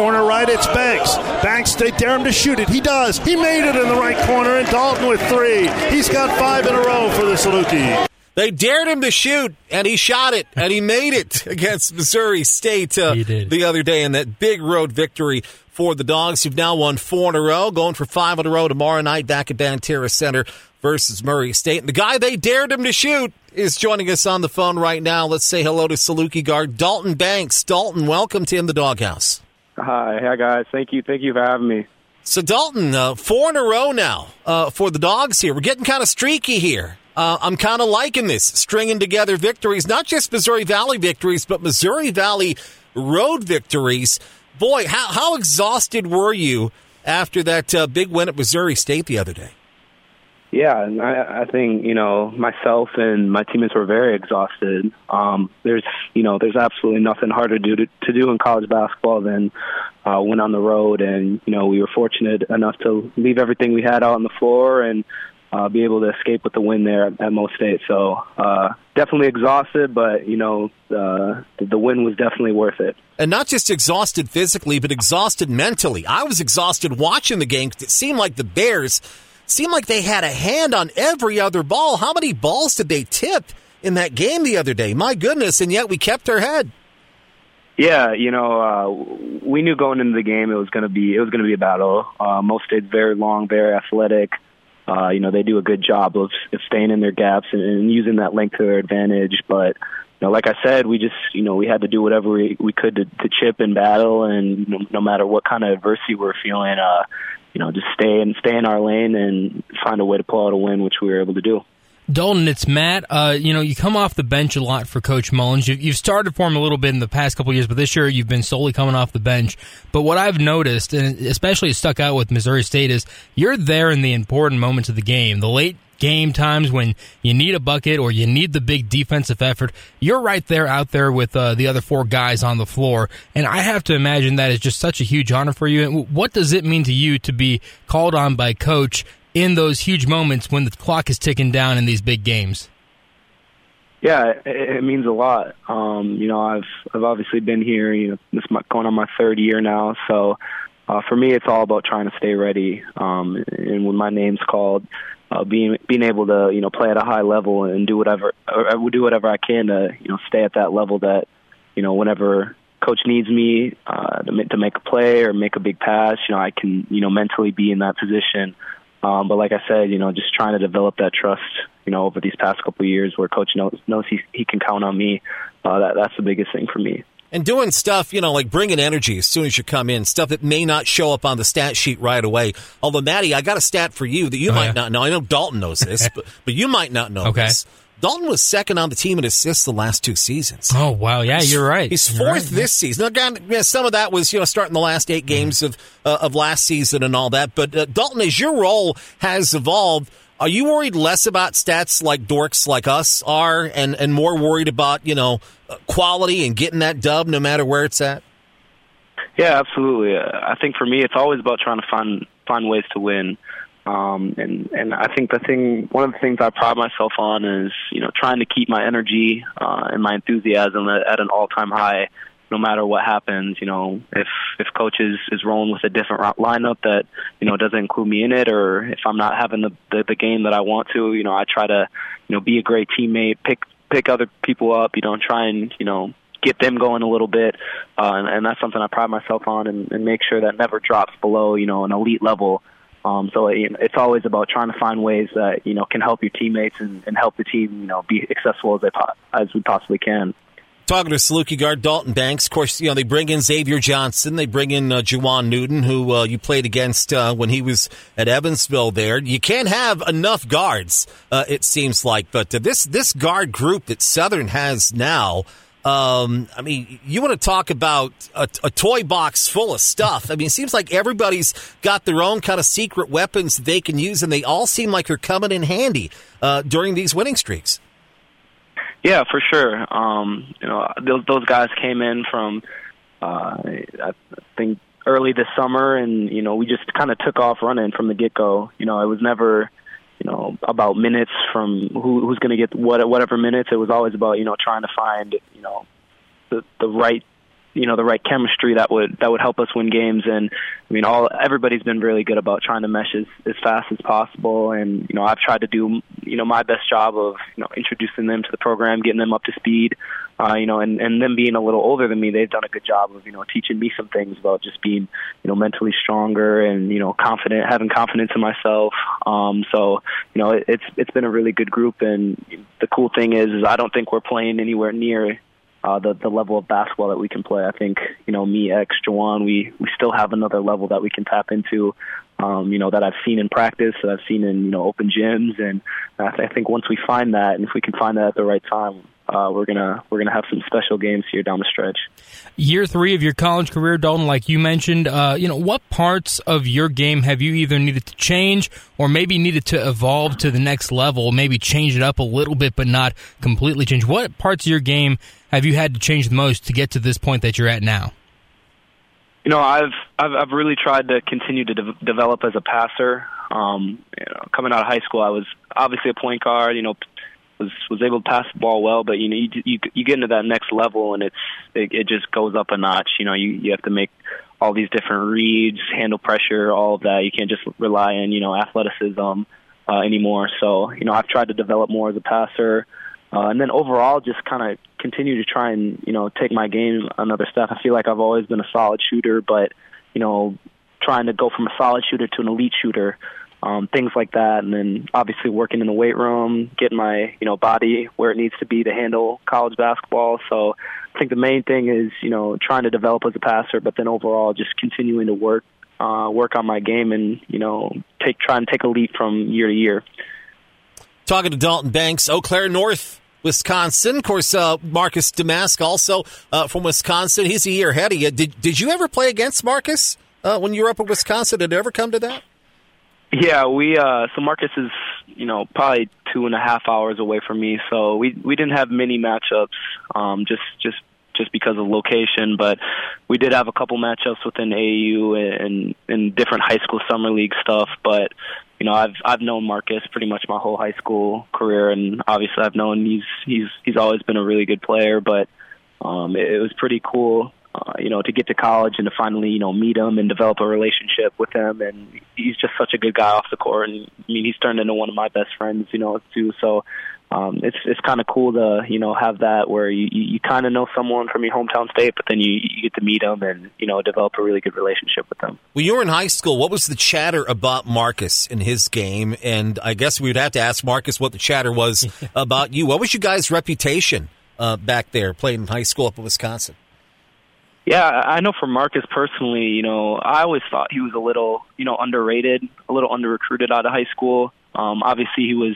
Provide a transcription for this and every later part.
corner right, it's Banks. Banks, they dare him to shoot it. He does. He made it in the right corner, and Dalton with three. He's got five in a row for the Saluki. They dared him to shoot, and he shot it, and he made it against Missouri State uh, the other day in that big road victory for the Dogs, who've now won four in a row, going for five in a row tomorrow night back at Banterra Center versus Murray State. And the guy they dared him to shoot is joining us on the phone right now. Let's say hello to Saluki guard Dalton Banks. Dalton, welcome to In the Doghouse. Hi, hi guys. Thank you, thank you for having me. So Dalton, uh, four in a row now uh, for the Dogs here. We're getting kind of streaky here. Uh, I'm kind of liking this, stringing together victories, not just Missouri Valley victories, but Missouri Valley road victories. Boy, how, how exhausted were you after that uh, big win at Missouri State the other day? Yeah, and I, I think you know myself and my teammates were very exhausted. Um, there's you know there's absolutely nothing harder to do to, do in college basketball than uh, win on the road, and you know we were fortunate enough to leave everything we had out on the floor and uh, be able to escape with the win there at, at Mo State. So uh, definitely exhausted, but you know uh, the win was definitely worth it. And not just exhausted physically, but exhausted mentally. I was exhausted watching the game because it seemed like the Bears seemed like they had a hand on every other ball. How many balls did they tip in that game the other day? My goodness, and yet we kept our head. Yeah, you know, uh, we knew going into the game it was going to be it was going to be a battle. Uh, Mo State's very long, very athletic. Uh, you know, they do a good job of, of staying in their gaps and, and using that length to their advantage. But you know, like I said, we just you know we had to do whatever we, we could to, to chip and battle, and no, no matter what kind of adversity we're feeling, uh, you know, just stay and stay in our lane and find a way to pull out a win, which we were able to do. Dalton, it's Matt. Uh, you know, you come off the bench a lot for Coach Mullins. You've, you've started for him a little bit in the past couple years, but this year you've been solely coming off the bench. But what I've noticed, and especially stuck out with Missouri State, is you're there in the important moments of the game, the late game times when you need a bucket or you need the big defensive effort, you're right there out there with uh, the other four guys on the floor. And I have to imagine that is just such a huge honor for you. And what does it mean to you to be called on by coach in those huge moments when the clock is ticking down in these big games? Yeah, it, it means a lot. Um, you know, I've I've obviously been here. You know, this is my, going on my third year now, so uh, for me, it's all about trying to stay ready. Um, and when my name's called, uh, being being able to you know play at a high level and do whatever or do whatever I can to you know stay at that level that you know whenever coach needs me uh, to, to make a play or make a big pass, you know I can you know mentally be in that position. Um, but like I said, you know, just trying to develop that trust, you know, over these past couple of years where coach knows knows he he can count on me. Uh, that that's the biggest thing for me and doing stuff, you know, like bringing energy as soon as you come in, stuff that may not show up on the stat sheet right away. Although, Maddie, I got a stat for you that you oh, might yeah. not know. I know Dalton knows this, but, but you might not know okay. this. Dalton was second on the team in assists the last two seasons. Oh wow, yeah, you're right. He's fourth right, this season. Now, again, yeah, some of that was you know starting the last eight games of uh, of last season and all that. But uh, Dalton, as your role has evolved, are you worried less about stats like dorks like us are, and and more worried about you know quality and getting that dub no matter where it's at? Yeah, absolutely. Uh, I think for me, it's always about trying to find find ways to win. Um, and and I think the thing, one of the things I pride myself on is you know trying to keep my energy uh, and my enthusiasm at, at an all time high no matter what happens, you know, if if coach is, is rolling with a different lineup that you know doesn't include me in it, or if I'm not having the, the the game that I want to, you know, I try to you know be a great teammate, pick pick other people up, you know, try and you know get them going a little bit, uh, and, and that's something I pride myself on, and, and make sure that never drops below you know an elite level. Um, so it, it's always about trying to find ways that you know can help your teammates and, and help the team you know be successful as they as we possibly can talking to Saluki guard Dalton Banks. Of course, you know they bring in Xavier Johnson. They bring in uh, Jawaun Newton, who uh, you played against uh, when he was at Evansville. There, you can't have enough guards. Uh, it seems like, but uh, this this guard group that Southern has now. Um, I mean, you want to talk about a, a, toy box full of stuff. I mean, it seems like everybody's got their own kind of secret weapons they can use, and they all seem like they're coming in handy uh, during these winning streaks. Yeah, for sure. Um, you know, those those guys came in from uh, I think early this summer, and you know, we just kind of took off running from the get go. You know, it was never you know about minutes from who who's going to get what whatever minutes. It was always about you know trying to find you know the the right you know the right chemistry that would that would help us win games. And I mean all everybody's been really good about trying to mesh as, as fast as possible. And you know I've tried to do you know my best job of you know introducing them to the program getting them up to speed uh you know and and them being a little older than me they've done a good job of you know teaching me some things about just being you know mentally stronger and you know confident having confidence in myself um so you know it, it's it's been a really good group and the cool thing is is I don't think we're playing anywhere near uh, the the level of basketball that we can play. I think you know me, X, Jawaun, we we still have another level that we can tap into. Um, you know that I've seen in practice, that I've seen in you know open gyms, and I, th- I think once we find that, and if we can find that at the right time, uh, we're gonna we're gonna have some special games here down the stretch. Year three of your college career, Dalton, like you mentioned, uh, you know what parts of your game have you either needed to change or maybe needed to evolve to the next level, maybe change it up a little bit, but not completely change. What parts of your game have you had to change the most to get to this point that you're at now? You know, I've I've, I've really tried to continue to de- develop as a passer. Um, you know, coming out of high school, I was obviously a point guard. You know, was was able to pass the ball well, but you know, you you, you get into that next level, and it's it, it just goes up a notch. You know, you you have to make all these different reads, handle pressure, all of that. You can't just rely on you know athleticism uh, anymore. So you know, I've tried to develop more as a passer. Uh, and then overall, just kind of continue to try and you know take my game another step. I feel like I've always been a solid shooter, but you know, trying to go from a solid shooter to an elite shooter, um, things like that. And then obviously working in the weight room, getting my you know body where it needs to be to handle college basketball. So I think the main thing is you know trying to develop as a passer, but then overall just continuing to work uh, work on my game and you know take try and take a leap from year to year. Talking to Dalton Banks, Eau Claire North Wisconsin. Of course, uh, Marcus Domask also uh, from Wisconsin. He's a year ahead of you. Did Did you ever play against Marcus uh, when you were up in Wisconsin? Did it ever come to that? Yeah, we. uh So Marcus is, you know, probably two and a half hours away from me. So we we didn't have many matchups. Um, just just just because of location, but we did have a couple matchups within AAU and and different high school summer league stuff. But you know, I've I've known Marcus pretty much my whole high school career, and obviously I've known he's he's he's always been a really good player. But um, it, it was pretty cool, uh, you know, to get to college and to finally you know meet him and develop a relationship with him. And he's just such a good guy off the court, and I mean he's turned into one of my best friends, you know, too. So um, it's it's kind of cool to you know have that where you you, you kind of know someone from your hometown state, but then you you get to meet them and you know develop a really good relationship with them. When you were in high school, what was the chatter about Marcus in his game? And I guess we would have to ask Marcus what the chatter was about you. What was your guys' reputation uh, back there playing in high school up in Wisconsin? Yeah, I know for Marcus personally, you know, I always thought he was a little, you know, underrated, a little under recruited out of high school. Um, obviously, he was,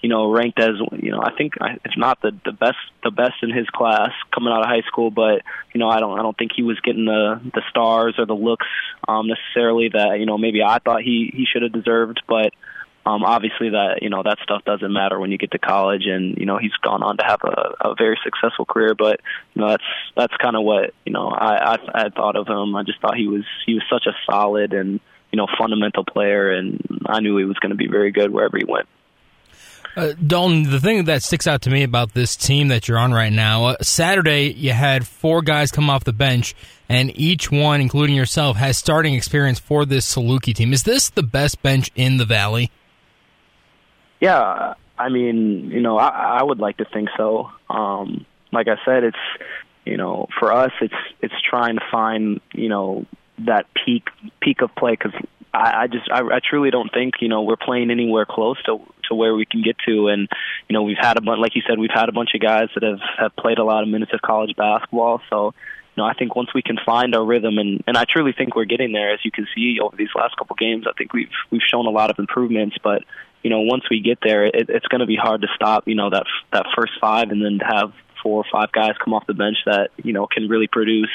you know, ranked as, you know, I think if not the the best the best in his class coming out of high school. But you know, I don't I don't think he was getting the the stars or the looks um, necessarily that you know maybe I thought he he should have deserved. But um, obviously, that you know that stuff doesn't matter when you get to college, and you know he's gone on to have a, a very successful career. But you know that's that's kind of what you know I, I I thought of him. I just thought he was he was such a solid and you know, fundamental player, and I knew he was going to be very good wherever he went. Uh, Dalton, the thing that sticks out to me about this team that you're on right now, uh, Saturday you had four guys come off the bench, and each one, including yourself, has starting experience for this Saluki team. Is this the best bench in the Valley? Yeah, I mean, you know, I, I would like to think so. Um, like I said, it's you know, for us, it's it's trying to find you know that peak peak of play because I, I just I, I truly don't think you know we're playing anywhere close to to where we can get to, and you know we've had a bunch like you said we've had a bunch of guys that have have played a lot of minutes of college basketball, so you know I think once we can find our rhythm and and I truly think we're getting there as you can see over these last couple games I think we've we've shown a lot of improvements, but you know once we get there it, it's going to be hard to stop you know that that first five and then to have four or five guys come off the bench that you know can really produce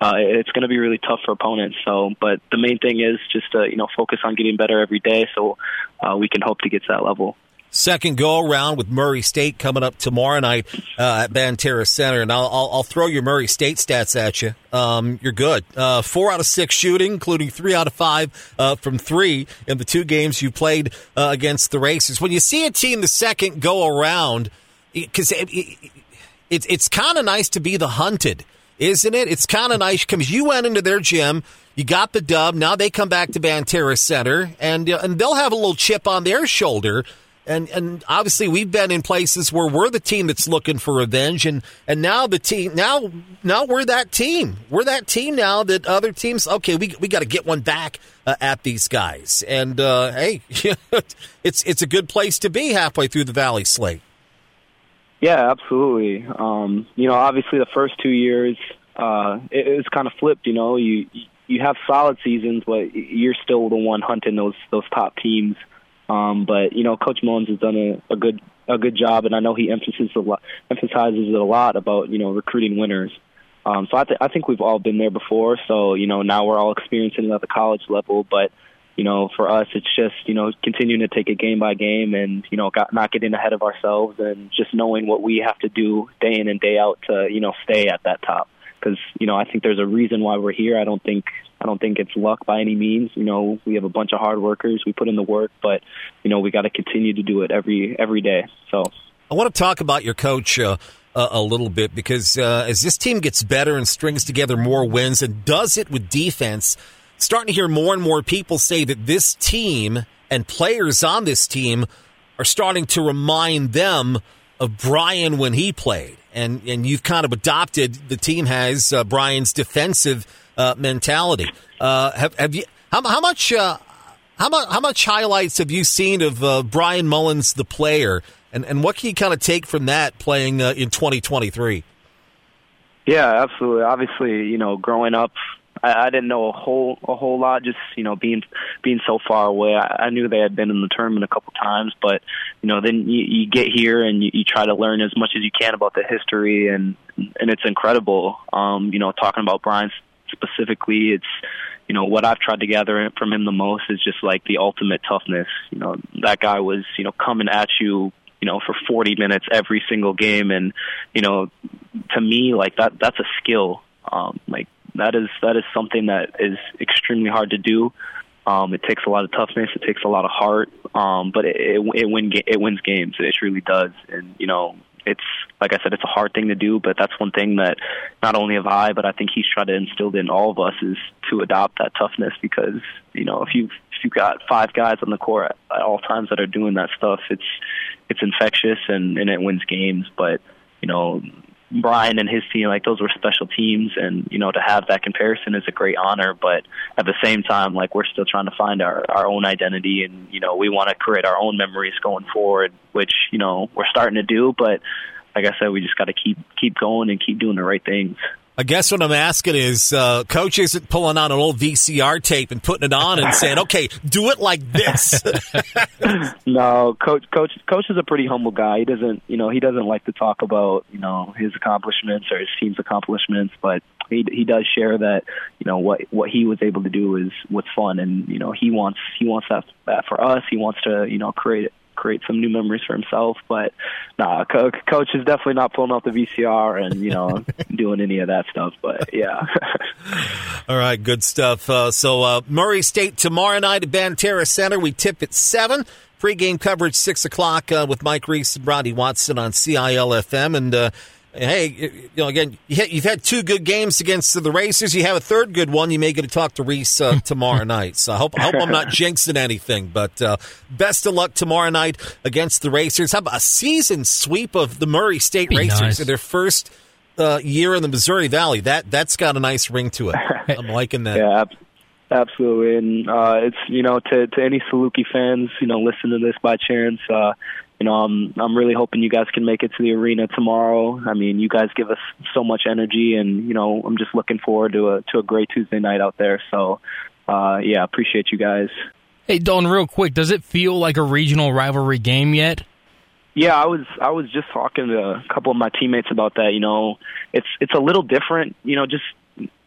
uh, it's going to be really tough for opponents. So, but the main thing is just to you know focus on getting better every day, so uh, we can hope to get to that level. Second go around with Murray State coming up tomorrow night uh, at Banterra Center, and I'll, I'll, I'll, throw your Murray State stats at you. Um, you're good. Uh, four out of six shooting, including three out of five uh, from three in the two games you played uh, against the Racers. When you see a team the second go around, because it, it, it, it's it's kind of nice to be the hunted isn't it? It's kind of nice because you went into their gym, you got the dub. Now they come back to Banterra Center, and uh, and they'll have a little chip on their shoulder. And and obviously we've been in places where we're the team that's looking for revenge, and and now the team now now we're that team. We're that team now that other teams. Okay, we we got to get one back uh, at these guys. And uh, hey, it's it's a good place to be halfway through the Valley Slate. Yeah, absolutely. Um, you know, obviously the first two years, uh, it, it was kind of flipped. You know, you you have solid seasons, but you're still the one hunting those those top teams. Um, but you know, Coach Mullins has done a, a good a good job, and I know he emphasizes a lot emphasizes it a lot about you know recruiting winners. Um, so I, th- I think we've all been there before. So you know, now we're all experiencing it at the college level, but you know, for us, it's just, you know, continuing to take it game by game and, you know, got, not getting ahead of ourselves and just knowing what we have to do day in and day out to, you know, stay at that top. Because, you know, I think there's a reason why we're here. I don't think, I don't think it's luck by any means. You know, we have a bunch of hard workers. We put in the work, but, you know, we got to continue to do it every, every day. So I want to talk about your coach. Uh, a little bit because uh, as this team gets better and strings together more wins and does it with defense, starting to hear more and more people say that this team and players on this team are starting to remind them of Bryan when he played. And, and you've kind of adopted, the team has uh, Bryan's defensive uh, mentality. Uh, have, have you, how, how much, uh, how much, how much highlights have you seen of uh, Bryan Mullins, the player? And, and what can you kind of take from that playing uh, in 2023? Yeah, absolutely. Obviously, you know, growing up I, I didn't know a whole a whole lot. Just you know, being being so far away, I, I knew they had been in the tournament a couple times, but you know, then you, you get here and you, you try to learn as much as you can about the history, and and it's incredible. Um, you know, talking about Bryan specifically, it's you know what I've tried to gather from him the most is just like the ultimate toughness. You know, that guy was you know coming at you you know for 40 minutes every single game and you know to me like that that's a skill um like that is that is something that is extremely hard to do. Um, it takes a lot of toughness. It takes a lot of heart. Um, but it it, it, win, it wins games. It truly does. And you know, it's like I said, it's a hard thing to do. But that's one thing that not only have I, but I think he's tried to instill in all of us is to adopt that toughness. Because you know, if you if you've got five guys on the court at, at all times that are doing that stuff, it's it's infectious and and it wins games. But you know, Bryan and his team, like those were special teams, and you know to have that comparison is a great honor. But at the same time, like we're still trying to find our our own identity, and you know we want to create our own memories going forward, which you know we're starting to do. But like I said, we just got to keep keep going and keep doing the right things. I guess what I'm asking is, uh, coach isn't pulling on an old VCR tape and putting it on and saying, "Okay, do it like this." no, coach, coach, coach is a pretty humble guy. He doesn't, you know, he doesn't like to talk about, you know, his accomplishments or his team's accomplishments, but he he does share that, you know, what what he was able to do is what's fun, and you know, he wants he wants that that for us. He wants to, you know, create create some new memories for himself. But nah, co- coach is definitely not pulling out the VCR and you know doing any of that stuff. But yeah. All right, good stuff. Uh, so uh, Murray State tomorrow night at Banterra Center. We tip at seven. Pre-game coverage six o'clock uh, with Mike Reis and Roddy Watson on CIL FM and uh, hey, you know, again, you've had two good games against the Racers. You have a third good one. You may get to talk to Reis uh, tomorrow night. So I hope, I hope I'm not jinxing anything. But uh, best of luck tomorrow night against the Racers. How about a season sweep of the Murray State Racers nice. in their first uh, year in the Missouri Valley? That that's got a nice ring to it. I'm liking that. yeah. Absolutely, and uh, it's you know to to any Saluki fans, you know, listen to this by chance. You know, I'm I'm really hoping you guys can make it to the arena tomorrow. I mean, you guys give us so much energy, and you know, I'm just looking forward to a to a great Tuesday night out there. So, uh, yeah, appreciate you guys. Hey, Don, real quick, does it feel like a regional rivalry game yet? Yeah, I was I was just talking to a couple of my teammates about that. You know, it's it's a little different. You know, just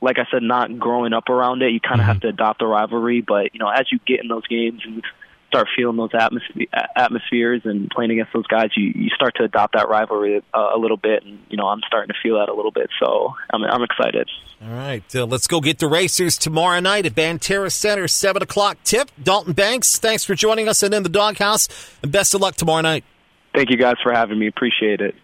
like I said, not growing up around it, you kind of mm-hmm. have to adopt the rivalry. But you know, as you get in those games and start feeling those atmos- atmospheres and playing against those guys, you you start to adopt that rivalry uh, a little bit, and you know I'm starting to feel that a little bit. So I'm I'm excited. All right, uh, let's go get the Racers tomorrow night at Banterra Center, seven o'clock tip. Dalton Banks, thanks for joining us and in the doghouse, and best of luck tomorrow night. Thank you guys for having me. Appreciate it.